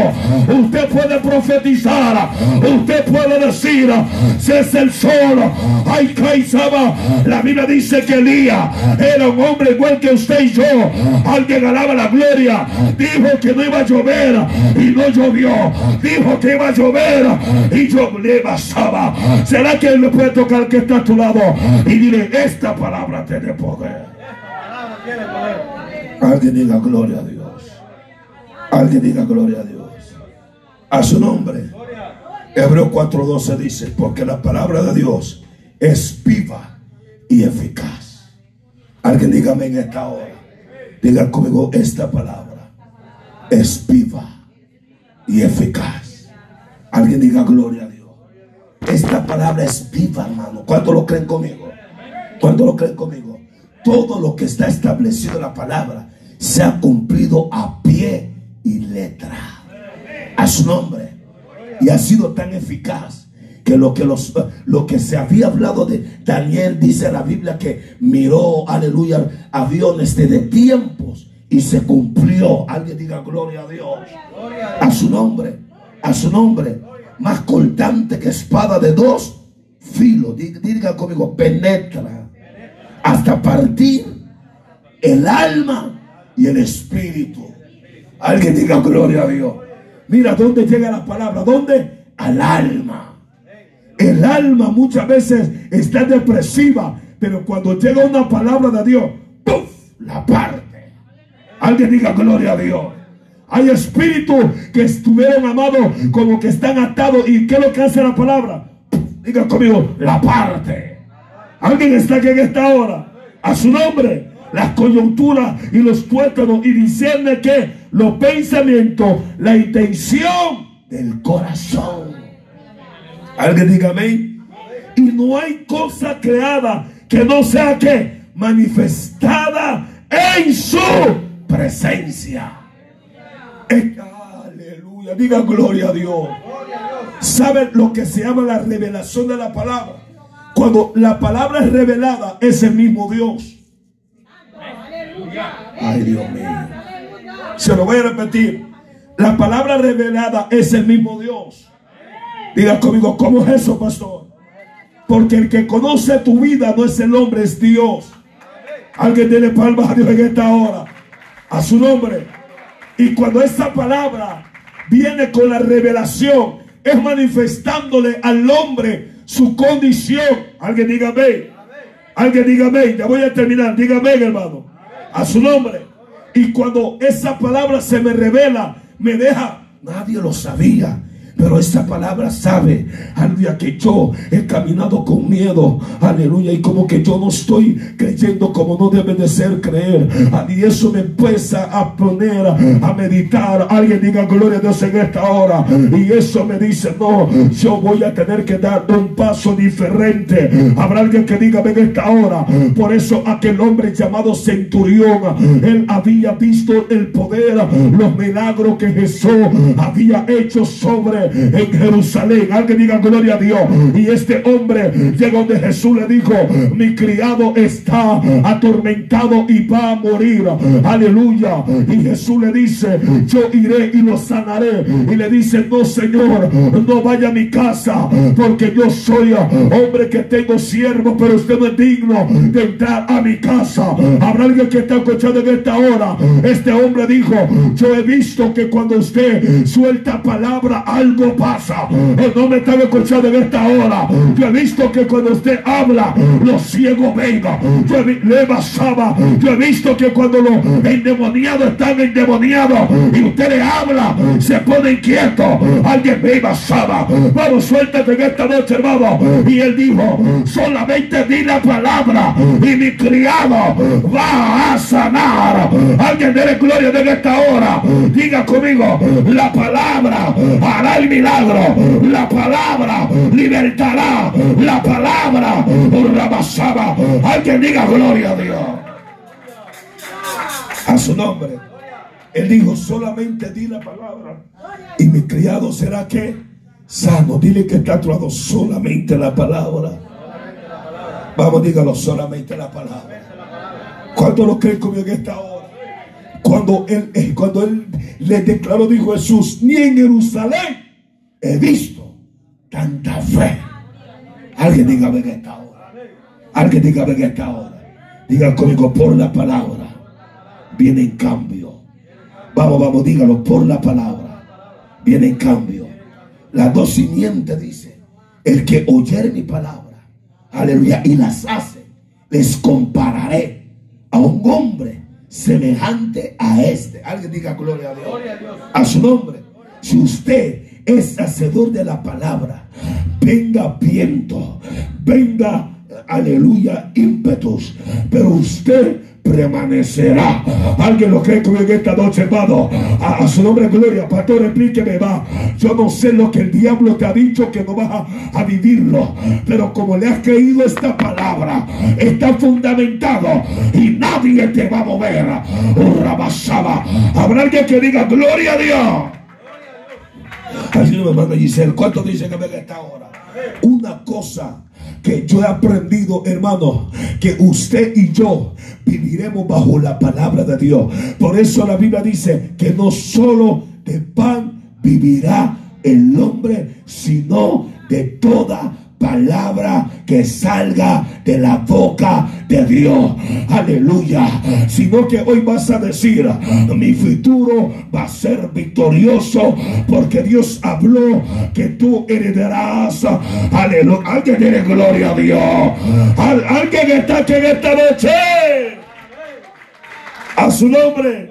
Usted puede profetizar. Usted puede decir, si es el sol. Ay, Kaisaba. La Biblia dice que Elías era un hombre igual que usted y yo. Alguien alaba la gloria. Dijo que no iba a llover y no llovió. Dijo que iba a llover y yo le basaba. ¿Será que él le puede tocar que está a tu lado? Y dile, esta palabra tiene poder. Alguien diga gloria a Dios. Alguien diga gloria a Dios. A su nombre. Hebreo 4:12 dice, porque la palabra de Dios es viva y eficaz. Alguien dígame en esta hora. Diga conmigo, esta palabra es viva y eficaz. Alguien diga gloria a Dios. Esta palabra es viva, hermano. ¿Cuánto lo creen conmigo? ¿Cuánto lo creen conmigo? Todo lo que está establecido en la palabra se ha cumplido a pie y letra. A su nombre. Y ha sido tan eficaz que lo que, los, lo que se había hablado de Daniel, dice la Biblia que miró, aleluya, aviones de tiempos y se cumplió. Alguien diga gloria a Dios. A su nombre, a su nombre. Más cortante que espada de dos filos. Diga conmigo, penetra hasta partir el alma y el espíritu. Alguien diga gloria a Dios. Mira dónde llega la palabra. ¿Dónde? Al alma. El alma muchas veces está depresiva, pero cuando llega una palabra de Dios, ¡puf! la parte. Alguien diga gloria a Dios. Hay espíritus que estuvieron amados como que están atados. ¿Y qué es lo que hace la palabra? Diga conmigo, la parte. Alguien está aquí en esta hora. A su nombre las coyunturas y los tuétanos y discierne que los pensamientos, la intención del corazón. Alguien diga amén. Y no hay cosa creada que no sea que manifestada en su presencia. Aleluya. Diga gloria a Dios. ¿Saben lo que se llama la revelación de la palabra? Cuando la palabra es revelada, es el mismo Dios. Ay, Dios mío. Se lo voy a repetir. La palabra revelada es el mismo Dios. Diga conmigo, ¿cómo es eso, pastor? Porque el que conoce tu vida no es el hombre, es Dios. Alguien tiene palmas a Dios en esta hora. A su nombre. Y cuando esa palabra viene con la revelación, es manifestándole al hombre su condición. Alguien dígame. Alguien dígame. Ya voy a terminar. Dígame, hermano a su nombre. Y cuando esa palabra se me revela, me deja, nadie lo sabía. Pero esa palabra sabe, aleluya, que yo he caminado con miedo, aleluya, y como que yo no estoy creyendo como no debe de ser creer. Y eso me empieza a poner a meditar. Alguien diga gloria a Dios en esta hora. Y eso me dice, no, yo voy a tener que dar un paso diferente. Habrá alguien que diga en esta hora. Por eso aquel hombre llamado centurión, él había visto el poder, los milagros que Jesús había hecho sobre en Jerusalén. Alguien diga gloria a Dios. Y este hombre llegó donde Jesús le dijo, mi criado está atormentado y va a morir. Aleluya. Y Jesús le dice, yo iré y lo sanaré. Y le dice, no Señor, no vaya a mi casa, porque yo soy hombre que tengo siervo, pero usted no es digno de entrar a mi casa. Habrá alguien que está escuchando en esta hora. Este hombre dijo, yo he visto que cuando usted suelta palabra, algo pasa. No me están escuchando en esta hora. Yo he visto que cuando usted habla, los ciegos vengan. Yo he, Yo he visto que cuando los endemoniados están endemoniados y usted le habla, se pone inquieto. Alguien me basaba. Vamos, suéltate en esta noche, hermano. Y él dijo, solamente di la palabra y mi criado va a sanar. Alguien dele gloria en esta hora. Diga conmigo, la palabra hará milagro. La palabra libertará. La palabra rabasaba. Alguien diga gloria a Dios. A su nombre. Él dijo, solamente di la palabra. Y mi criado será que sano. Dile que está actuado solamente la palabra. Vamos, dígalo solamente la palabra. ¿Cuánto lo creen conmigo en esta hora? Cuando él, eh, cuando él le declaró, dijo Jesús, ni en Jerusalén he visto tanta fe. Alguien diga en esta hora. Alguien diga en esta hora. Diga conmigo por la palabra. Viene en cambio. Vamos, vamos, dígalo por la palabra. Viene en cambio. La dos simientes dice. El que oyere mi palabra. Aleluya. Y las hace. Les compararé a un hombre semejante a este. Alguien diga gloria a Dios. A su nombre. Si usted es hacedor de la palabra, venga viento, venga, aleluya, ímpetus, pero usted permanecerá. Alguien lo cree en esta noche, hermano. A, su nombre, gloria. Pastor, explíqueme, va. Yo no sé lo que el diablo te ha dicho que no vas a, vivirlo. Pero como le has creído esta palabra, está fundamentado y nadie te va a mover. Oh. Habrá alguien que diga, gloria a Dios. Así me manda Giselle. ¿Cuánto dice que esta hora? Una cosa que yo he aprendido, hermano, que usted y yo viviremos bajo la palabra de Dios. Por eso la Biblia dice que no solo de pan vivirá el hombre, sino de toda palabra que salga de la boca de Dios. Aleluya. Sino que hoy vas a decir, mi futuro va a ser victorioso porque Dios habló que tú heredarás. Aleluya. Alguien tiene gloria a Dios. alguien está aquí en esta noche. A su nombre.